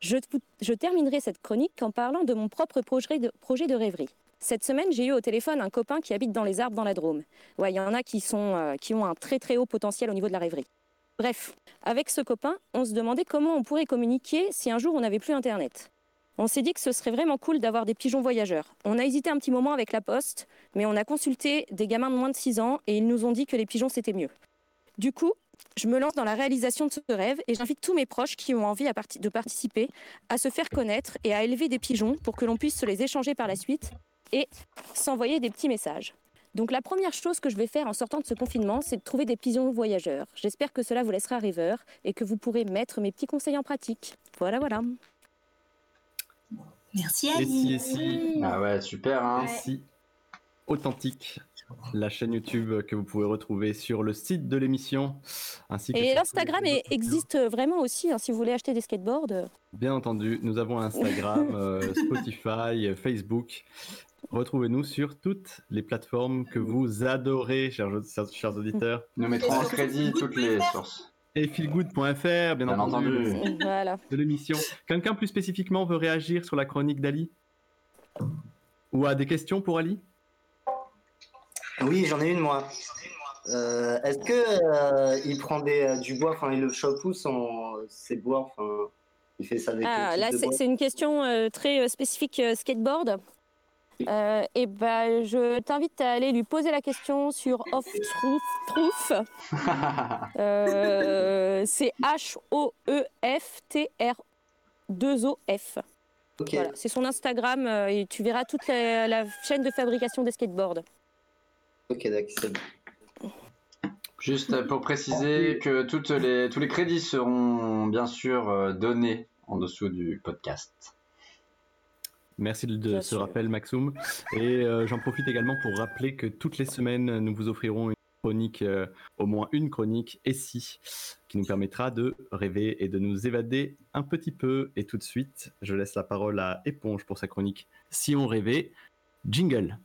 Je, je terminerai cette chronique en parlant de mon propre projet de, projet de rêverie. Cette semaine, j'ai eu au téléphone un copain qui habite dans les arbres dans la Drôme. Il y en a qui, euh, qui ont un très très haut potentiel au niveau de la rêverie. Bref, avec ce copain, on se demandait comment on pourrait communiquer si un jour on n'avait plus Internet. On s'est dit que ce serait vraiment cool d'avoir des pigeons voyageurs. On a hésité un petit moment avec la poste, mais on a consulté des gamins de moins de 6 ans et ils nous ont dit que les pigeons c'était mieux. Du coup, je me lance dans la réalisation de ce rêve et j'invite tous mes proches qui ont envie de participer à se faire connaître et à élever des pigeons pour que l'on puisse se les échanger par la suite et s'envoyer des petits messages. Donc la première chose que je vais faire en sortant de ce confinement, c'est de trouver des pigeons voyageurs. J'espère que cela vous laissera rêveur et que vous pourrez mettre mes petits conseils en pratique. Voilà, voilà.
Merci
Ali.
Et Ah ouais, super. Hein.
Si authentique, la chaîne YouTube que vous pouvez retrouver sur le site de l'émission. Ainsi que
Et l'Instagram existe vraiment aussi, hein, si vous voulez acheter des skateboards.
Bien entendu, nous avons Instagram, euh, Spotify, Facebook. Retrouvez-nous sur toutes les plateformes que vous adorez, chers, chers auditeurs.
Nous mettrons en crédit toutes les sources.
Et feelgood.fr, bien, entendu, de l'émission. Quelqu'un plus spécifiquement veut réagir sur la chronique d'Ali Ou a des questions pour Ali
Oui, j'en ai une moi. Euh, Est-ce que euh, il prend des, euh, du bois, enfin il le chope où son, ses bois, enfin il fait ça avec
Ah, là c'est une question euh, très spécifique skateboard. Euh, et ben, je t'invite à aller lui poser la question sur Off Truth. Euh, c'est H-O-E-F-T-R-2-O-F. Voilà, c'est son Instagram euh, et tu verras toute la, la, chaîne de fabrication des skateboards.
Ok, d'accord.
Juste pour préciser que toutes les, tous les crédits seront bien sûr donnés en dessous du podcast.
Merci de ce rappel, Maxoum. Et euh, j'en profite également pour rappeler que toutes les semaines, nous vous offrirons une chronique, euh, au moins une chronique, et si, qui nous permettra de rêver et de nous évader un petit peu. Et tout de suite, je laisse la parole à Éponge pour sa chronique Si on rêvait. Jingle.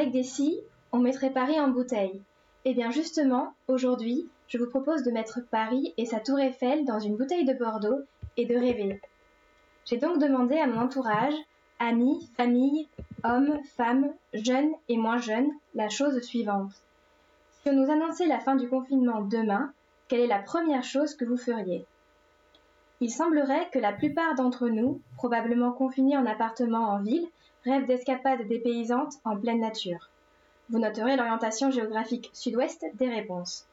Avec des si, on mettrait Paris en bouteille. Eh bien justement, aujourd'hui, je vous propose de mettre Paris et sa tour Eiffel dans une bouteille de Bordeaux et de rêver. J'ai donc demandé à mon entourage, amis, famille, hommes, femmes, jeunes et moins jeunes, la chose suivante. Si on nous annonçait la fin du confinement demain, quelle est la première chose que vous feriez? Il semblerait que la plupart d'entre nous, probablement confinés en appartement en ville, rêvent d'escapades dépaysantes en pleine nature. Vous noterez l'orientation géographique sud-ouest des réponses.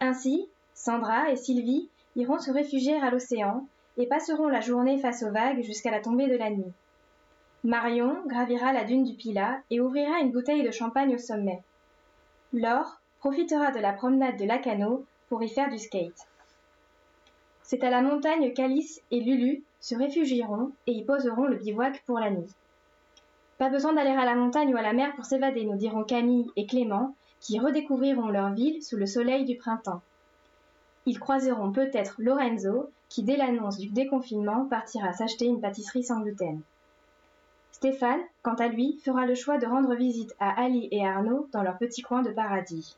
Ainsi, Sandra et Sylvie iront se réfugier à l'océan et passeront la journée face aux vagues jusqu'à la tombée de la nuit. Marion gravira la dune du Pilat et ouvrira une bouteille de champagne au sommet. Laure profitera de la promenade de Lacano pour y faire du skate. C'est à la montagne qu'Alice et Lulu se réfugieront et y poseront le bivouac pour la nuit. Pas besoin d'aller à la montagne ou à la mer pour s'évader, nous diront Camille et Clément, qui redécouvriront leur ville sous le soleil du printemps. Ils croiseront peut-être Lorenzo, qui dès l'annonce du déconfinement partira s'acheter une pâtisserie sans gluten. Stéphane, quant à lui, fera le choix de rendre visite à Ali et Arnaud dans leur petit coin de paradis.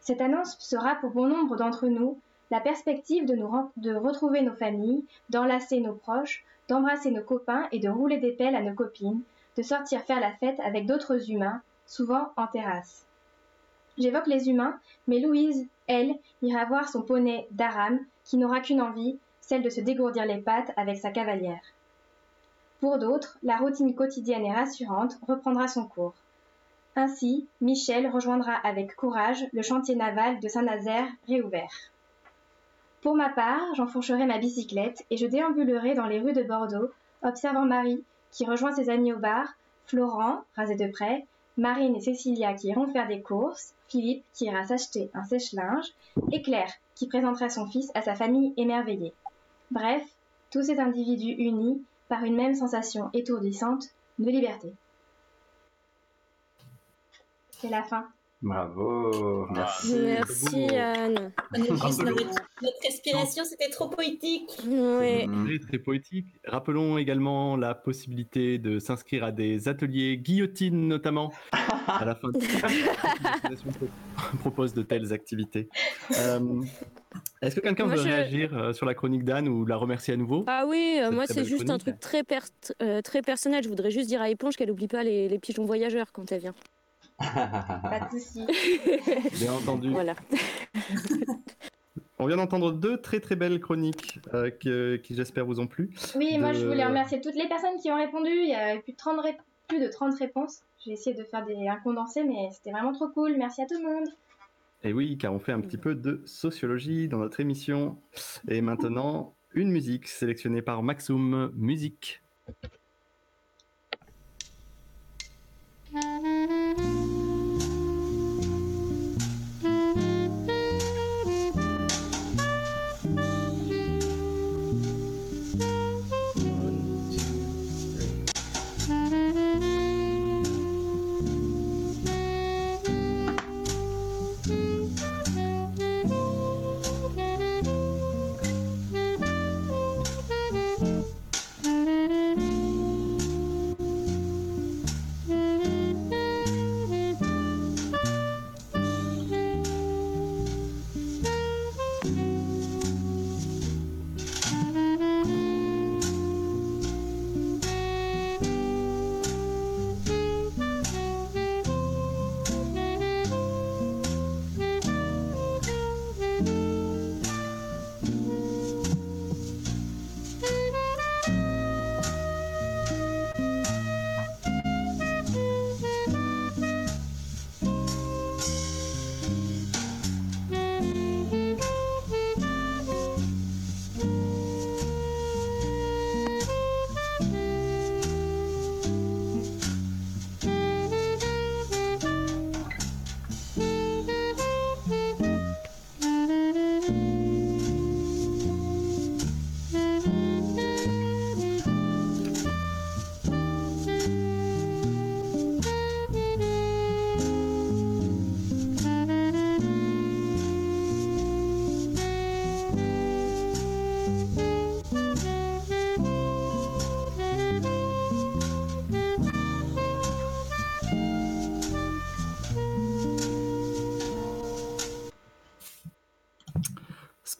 Cette annonce sera pour bon nombre d'entre nous la perspective de, de retrouver nos familles, d'enlacer nos proches, d'embrasser nos copains et de rouler des pelles à nos copines, de sortir faire la fête avec d'autres humains, souvent en terrasse. J'évoque les humains, mais Louise, elle, ira voir son poney d'Aram, qui n'aura qu'une envie, celle de se dégourdir les pattes avec sa cavalière. Pour d'autres, la routine quotidienne et rassurante reprendra son cours. Ainsi, Michel rejoindra avec courage le chantier naval de Saint-Nazaire réouvert. Pour ma part, j'enfourcherai ma bicyclette et je déambulerai dans les rues de Bordeaux, observant Marie, qui rejoint ses amis au bar, Florent, rasé de près, Marine et Cécilia qui iront faire des courses, Philippe qui ira s'acheter un sèche-linge, et Claire qui présentera son fils à sa famille émerveillée. Bref, tous ces individus unis par une même sensation étourdissante de liberté. C'est la fin.
Bravo, merci.
Merci Anne.
Notre respiration, c'était trop poétique.
Ouais.
Très, très poétique. Rappelons également la possibilité de s'inscrire à des ateliers guillotine notamment à la fin de propose de telles activités. Euh, Est-ce que quelqu'un veut
je-
réagir euh, sur la chronique d'Anne ou la remercier à nouveau?
Ah oui, euh, moi c'est juste un truc très, per- euh, très personnel. Je voudrais juste dire à Éponge qu'elle oublie pas les, les pigeons voyageurs quand elle vient.
Pas de soucis.
Bien entendu.
Voilà.
On vient d'entendre deux très très belles chroniques euh, que- qui j'espère vous ont plu.
Oui, moi je voulais remercier toutes les personnes qui ont répondu. Il y a eu plus de 30, ré- plus de 30 réponses. J'ai essayé de faire des un condensé, mais c'était vraiment trop cool. Merci à tout le monde.
Et oui, car on fait un petit peu de sociologie dans notre émission. Et maintenant, une musique sélectionnée par Maxoum Musique.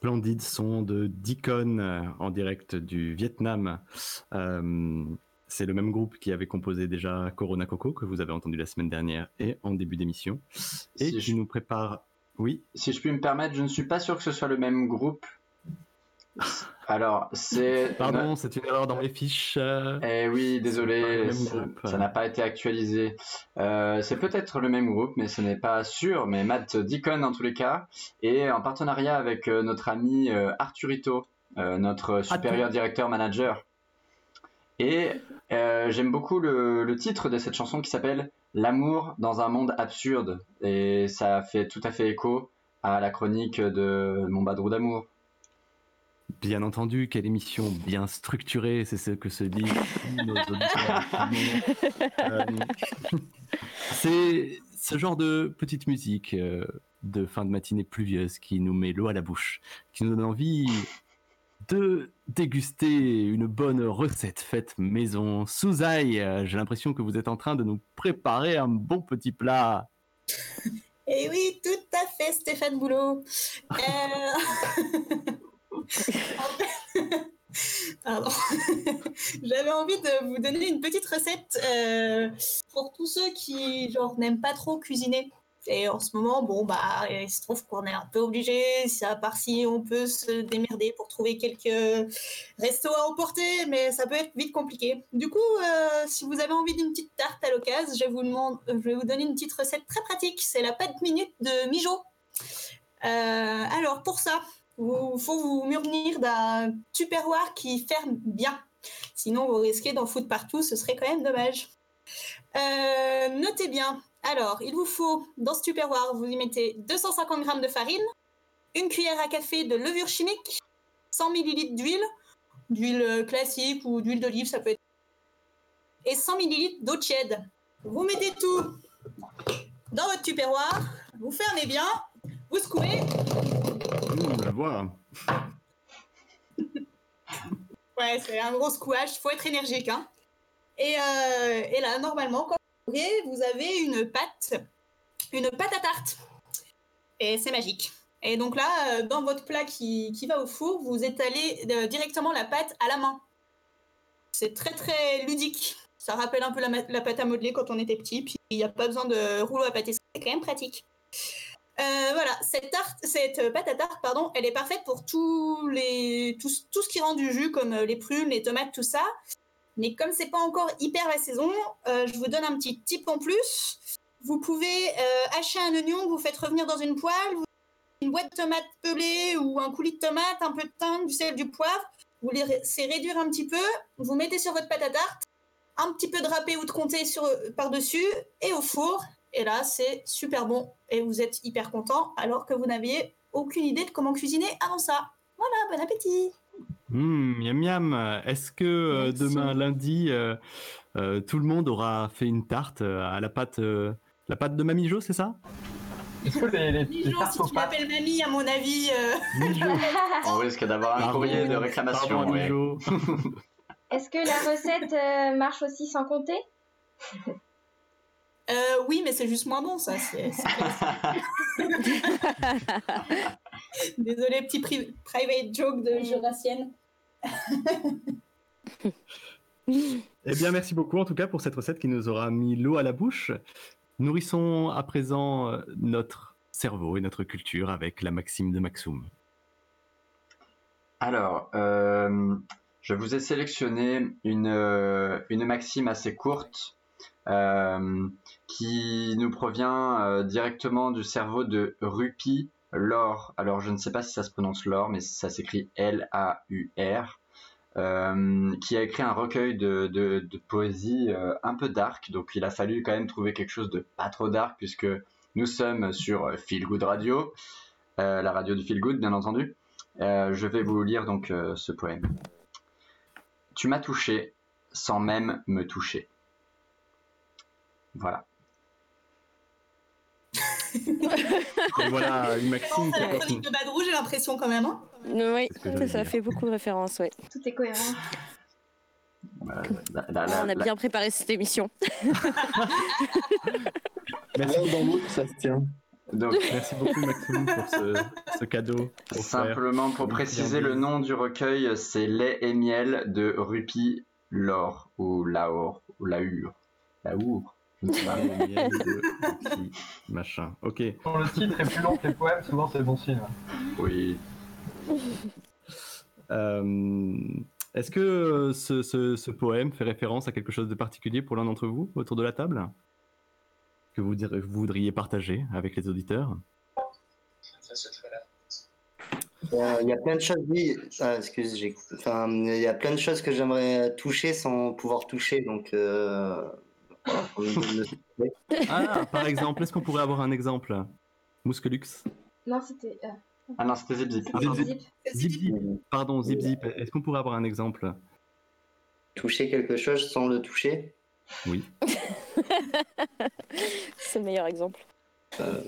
Splendide son de Deacon euh, en direct du Vietnam. Euh, c'est le même groupe qui avait composé déjà Corona Coco que vous avez entendu la semaine dernière et en début d'émission et
Si
qui
je-
nous prépare. Oui.
Si je puis me permettre, je ne suis pas sûr que ce soit le même groupe. Alors, c'est.
Pardon, c'est une erreur dans mes fiches. euh,
Eh oui, désolé, ça- n'a pas été actualisé. Euh, c'est peut-être le même groupe, mais ce n'est pas sûr. Mais Matt Deacon en tous les cas, et en partenariat avec euh, notre ami Arturito, notre supérieur directeur manager. Et euh, j'aime beaucoup le, le titre de cette chanson qui s'appelle L'amour dans un monde absurde. Et ça fait tout à fait écho à la chronique de Mon Badrou d'amour.
Bien entendu, quelle émission bien structurée, c'est ce que se disent nos auditeurs. Euh, c'est ce genre de petite musique euh, de fin de matinée pluvieuse qui nous met l'eau à la bouche, qui nous donne envie de déguster une bonne recette faite maison sous ail. Euh, J'ai l'impression que vous êtes en train de nous préparer un bon petit plat.
Et oui, tout à fait, Stéphane Boulot Pardon. J'avais envie de vous donner une petite recette euh, pour tous ceux qui genre n'aiment pas trop cuisiner. Et en ce moment, bon bah, il se trouve qu'on est un peu obligé. À part si on peut se démerder pour trouver quelques restos à emporter, mais ça peut être vite compliqué. Du coup, euh, si vous avez envie d'une petite tarte à l'occasion, je vous demande, je vais vous donner une petite recette très pratique. C'est la pâte minute de Mijo. Euh, alors pour ça, il faut vous murnir d'un tupperware qui ferme bien. Sinon, vous risquez d'en foutre partout, ce serait quand même dommage. Euh, notez bien. Alors, il vous faut, dans ce tupperware, vous y mettez 250 g de farine, une cuillère à café de levure chimique, 100 ml d'huile, d'huile classique ou d'huile d'olive, ça peut être, et 100 ml d'eau tiède. Vous mettez tout dans votre tupperware, vous fermez bien, vous secouez,
Mmh, la voix.
Ouais, c'est un gros squash, faut être énergique. Hein. Et, euh, et là, normalement, quand vous ouvrez, vous avez une pâte, une pâte à tarte. Et c'est magique. Et donc là, euh, dans votre plat qui, qui va au four, vous étalez euh, directement la pâte à la main. C'est très très ludique. Ça rappelle un peu la, la pâte à modeler quand on était petit. Puis il n'y a pas besoin de rouleau à pâtisserie. C'est quand même pratique. Euh, voilà, cette tarte, cette pâte à tarte, pardon, elle est parfaite pour tout, tout ce qui rend du jus, comme euh, les prunes, les tomates, tout ça. Mais comme c'est pas encore hyper la saison, euh, je vous donne un petit tip en plus. Vous pouvez euh, hacher un oignon, vous faites revenir dans une poêle, une boîte de tomates pelées ou un coulis de tomates, un peu de thym, du sel, du poivre. Vous les laissez réduire un petit peu, vous mettez sur votre pâte à tarte, un petit peu de râpé ou de comté par-dessus et au four. Et là, c'est super bon et vous êtes hyper content alors que vous n'aviez aucune idée de comment cuisiner avant ça. Voilà, bon appétit
Mmh, miam miam. Est-ce que euh, demain lundi, euh, euh, tout le monde aura fait une tarte à la pâte, euh, la pâte de Mamie Jo, c'est ça?
Est-ce que les, les, les
Mijo,
tartes
si
aux
tu
pâtes,
m'appelles mamie, à mon avis, euh.
On risque d'avoir un courrier de réclamation. ouais.
Est-ce que la recette euh, marche aussi sans compter?
euh, oui, mais c'est juste moins bon, ça. c'est-. Désolé, petit pri- private joke de jurassienne.
Eh bien, merci beaucoup en tout cas pour cette recette qui nous aura mis l'eau à la bouche. Nourrissons à présent euh, notre cerveau et notre culture avec la maxime de Maxoum.
Alors, euh, je vous ai sélectionné une, une maxime assez courte euh, qui nous provient euh, directement du cerveau de Rupi Lor. Alors, je ne sais pas si ça se prononce Lor, mais ça s'écrit L-A-U-R. euh, qui a écrit un recueil de, poésie euh, un peu dark, donc il a fallu quand même trouver quelque chose de pas trop dark puisque nous sommes sur Feel Good Radio, la radio du Feel Good bien entendu. Je vais vous lire donc ce poème. Tu m'as touché sans même me toucher. Voilà.
Et voilà une maxime
C'est la
qui
chronique de Badrou, j'ai l'impression quand même. hein.
Oui, ça fait beaucoup de références, ouais.
Tout est cohérent.
La- la- la-
On a
la-
bien préparé cette émission.
L'un dans l'autre, ça se tient.
Donc,
Merci beaucoup Maxime pour ce, ce cadeau. offert.
simplement pour préciser le nom du recueil, c'est Lait et miel de Rupi Laure, ou Laure, ou Laure. Laure.
De Machin. Ok.
Quand le titre est plus long que les poèmes, souvent c'est bon signe.
Oui.
Euh, Est-ce que ce, ce- ce poème fait référence à quelque chose de particulier pour l'un d'entre vous autour de la table que vous, vous voudriez partager avec les auditeurs?
Euh, Il y a plein de choses. Oui, ah, excuse, j'ai coupé. Enfin, il y a plein de choses que j'aimerais toucher sans pouvoir toucher. Donc, euh,
Ah, par exemple, est-ce qu'on pourrait avoir un exemple? Mousquelux?
Non, c'était. euh,
Ah non, c'était Zip. Zip.
Zip
Zip. Pardon, Zip Zip. Est-ce qu'on pourrait avoir un exemple?
Toucher quelque chose sans le toucher?
Oui.
C'est le meilleur exemple.
Euh,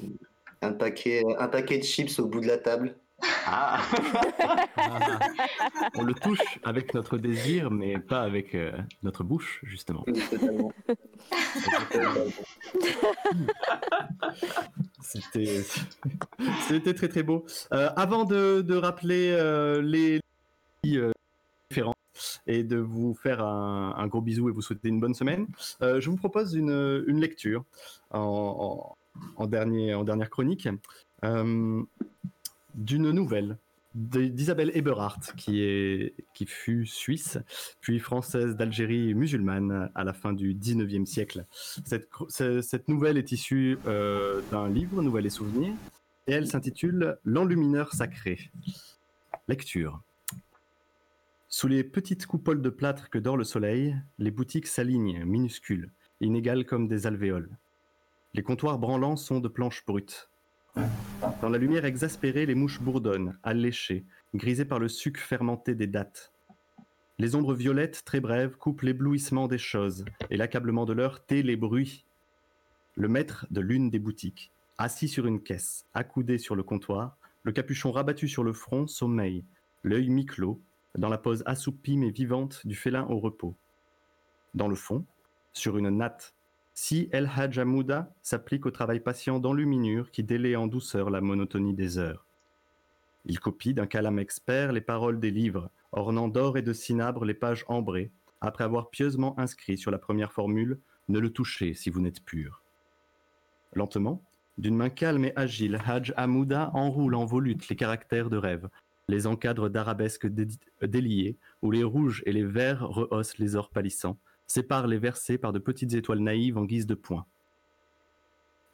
un paquet, un paquet de chips au bout de la table.
Ah
on le touche avec notre désir, mais pas avec euh, notre bouche, justement. C'était, c'était très très beau. Euh, avant de, de rappeler euh, les différences et de vous faire un, un gros bisou et vous souhaiter une bonne semaine, euh, je vous propose une, une lecture en, en- en dernier, en dernière chronique euh, d'une nouvelle d'Isabelle Eberhardt, qui, est, qui fut suisse, puis française d'Algérie musulmane à la fin du 19e siècle. Cette nouvelle est issue euh, d'un livre, Nouvelles et Souvenirs, et elle s'intitule L'enlumineur sacré. Lecture. Sous les petites coupoles de plâtre que dort le soleil, les boutiques s'alignent, minuscules, inégales comme des alvéoles. Les comptoirs branlants sont de planches brutes. Dans la lumière exaspérée, les mouches bourdonnent, alléchées, grisées par le suc fermenté des dattes. Les ombres violettes, très brèves, coupent l'éblouissement des choses, et l'accablement de l'heure tait les bruits. Le maître de l'une des boutiques, assis sur une caisse, accoudé sur le comptoir, le capuchon rabattu sur le front, sommeille, l'œil mi-clos, dans la pose assoupie mais vivante du félin au repos. Dans le fond, sur une natte, si El Hajj Hamouda s'applique au travail patient d'enluminure qui délaie en douceur la monotonie des heures. Il copie d'un calame expert les paroles des livres, ornant d'or et de cinabre les pages ambrées, après avoir pieusement inscrit sur la première formule Ne le touchez si vous n'êtes pur. Lentement, d'une main calme et agile, Hajj Hamouda enroule en volute les caractères de rêve, les encadres d'arabesques déliées, où les rouges et les verts rehaussent les ors pâlissants, séparent les versets par de petites étoiles naïves en guise de points.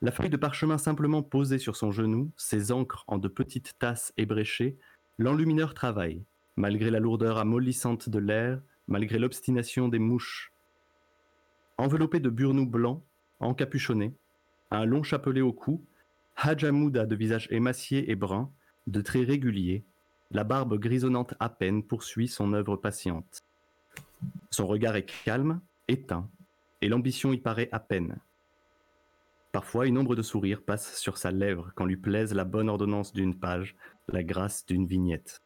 La feuille de parchemin simplement posée sur son genou, ses encres en de petites tasses ébréchées, l'enlumineur travaille, malgré la lourdeur amollissante de l'air, malgré l'obstination des mouches. Enveloppé de burnous blancs, encapuchonné, un long chapelet au cou, Hajamouda de visage émacié et brun, de traits réguliers, la barbe grisonnante à peine poursuit son œuvre patiente. Son regard est calme, éteint, et l'ambition y paraît à peine. Parfois, une ombre de sourire passe sur sa lèvre quand lui plaise la bonne ordonnance d'une page, la grâce d'une vignette.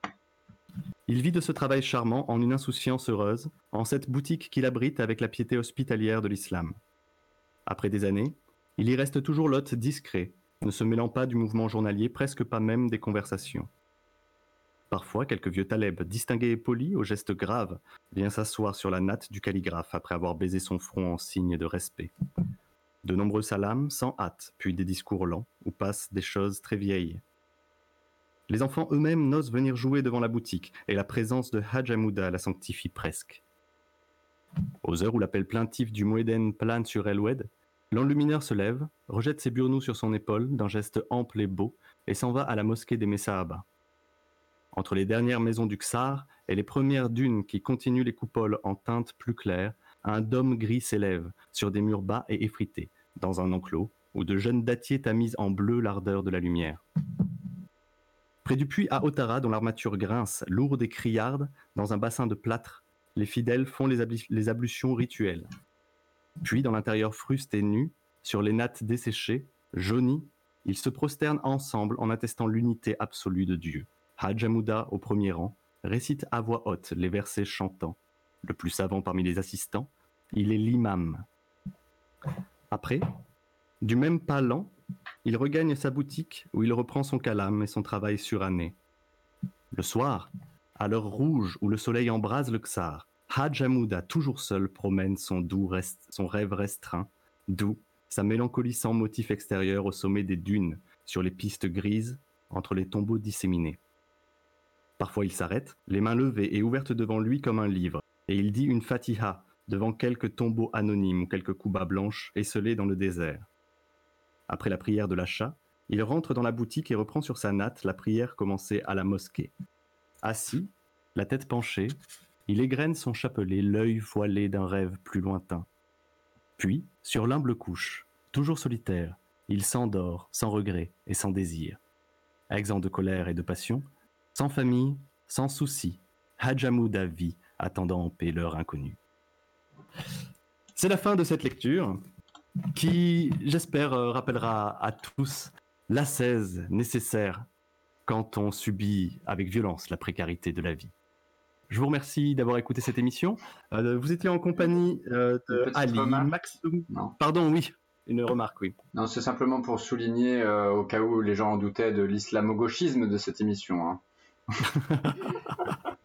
Il vit de ce travail charmant en une insouciance heureuse, en cette boutique qu'il abrite avec la piété hospitalière de l'islam. Après des années, il y reste toujours l'hôte discret, ne se mêlant pas du mouvement journalier, presque pas même des conversations. Parfois, quelques vieux taleb, distingués et polis, aux gestes graves, vient s'asseoir sur la natte du calligraphe après avoir baisé son front en signe de respect. De nombreux salams sans hâte, puis des discours lents, où passent des choses très vieilles. Les enfants eux-mêmes n'osent venir jouer devant la boutique, et la présence de Hajamouda la sanctifie presque. Aux heures où l'appel plaintif du Moeden plane sur Elwed, l'enlumineur se lève, rejette ses burnous sur son épaule d'un geste ample et beau, et s'en va à la mosquée des Messahabas. Entre les dernières maisons du Ksar et les premières dunes qui continuent les coupoles en teinte plus claire, un dôme gris s'élève sur des murs bas et effrités, dans un enclos où de jeunes dattiers tamisent en bleu l'ardeur de la lumière. Près du puits à Otara, dont l'armature grince, lourde et criarde, dans un bassin de plâtre, les fidèles font les ablutions rituelles. Puis, dans l'intérieur fruste et nu, sur les nattes desséchées, jaunies, ils se prosternent ensemble en attestant l'unité absolue de Dieu. Hajamouda, au premier rang, récite à voix haute les versets chantants. Le plus savant parmi les assistants, il est l'imam. Après, du même pas lent, il regagne sa boutique où il reprend son calame et son travail suranné. Le soir, à l'heure rouge où le soleil embrase le Xar, Hajj Hamouda, toujours seul, promène son, doux son rêve restreint, doux, sa mélancolie sans motif extérieur au sommet des dunes, sur les pistes grises, entre les tombeaux disséminés. Parfois il s'arrête, les mains levées et ouvertes devant lui comme un livre, et il dit une fatiha devant quelques tombeaux anonymes ou quelques koubas blanches esselées dans le désert. Après la prière de l'achat, il rentre dans la boutique et reprend sur sa natte la prière commencée à la mosquée. Assis, la tête penchée, il égrène son chapelet, l'œil voilé d'un rêve plus lointain. Puis, sur l'humble couche, toujours solitaire, il s'endort sans regret et sans désir. Exempt de colère et de passion, sans famille, sans souci, Hajamouda vit, attendant en paix l'heure inconnue. C'est la fin de cette lecture qui, j'espère, euh, rappellera à tous l'ascèse nécessaire quand on subit avec violence la précarité de la vie. Je vous remercie d'avoir écouté cette émission. Euh, vous étiez en compagnie euh, de Ali, Maxoum. Pardon, oui, une remarque, oui.
Non, c'est simplement pour souligner, euh, au cas où les gens en doutaient, de l'islamo-gauchisme de cette émission. hein.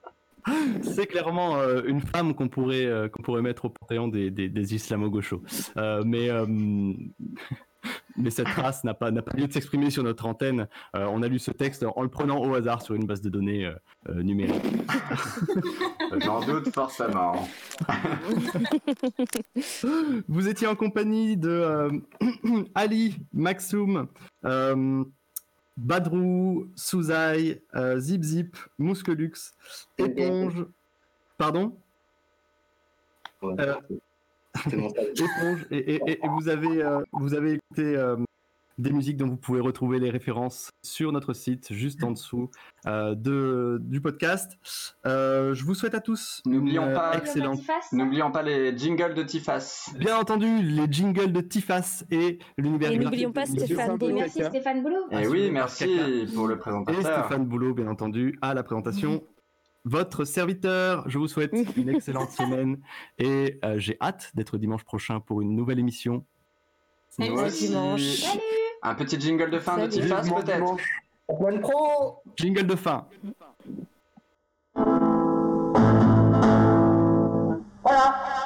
C'est clairement euh, une femme qu'on pourrait, euh, qu'on pourrait mettre au panthéon des, des, des islamo-gauchos. Euh, mais, mais cette race n'a pas, n'a pas lieu de s'exprimer sur notre antenne. On a lu ce texte en le prenant au hasard sur une base de données numérique.
J'en doute forcément.
Vous étiez en compagnie de Ali, Maxoum, Badrou, Souzaï, euh, Zip Zip, Mousquelux, Éponge. Pardon Euh, Éponge. Et, et- et- et vous avez, euh, vous avez écouté euh, des musiques dont vous pouvez retrouver les références sur notre site, juste en dessous euh, de, du podcast. Euh, je vous souhaite à tous
N'oublions
une, euh,
pas-
excellente
N'oublions pas les jingles de Tifas.
Bien entendu, les jingles de Tifas et l'univers
Et n'oublions pas Stéphane Boulot.
Merci. Stéphane Boulot.
Et oui, merci pour le
Et
présentateur.
Stéphane Boulot, bien entendu, à la présentation. Votre serviteur, je vous souhaite une excellente semaine et euh, j'ai hâte d'être dimanche prochain pour une nouvelle émission.
Aussi.
dimanche.
Un petit jingle de fin de
Vivement
peut-être.
Bonne pro
Jingle de fin.
Voilà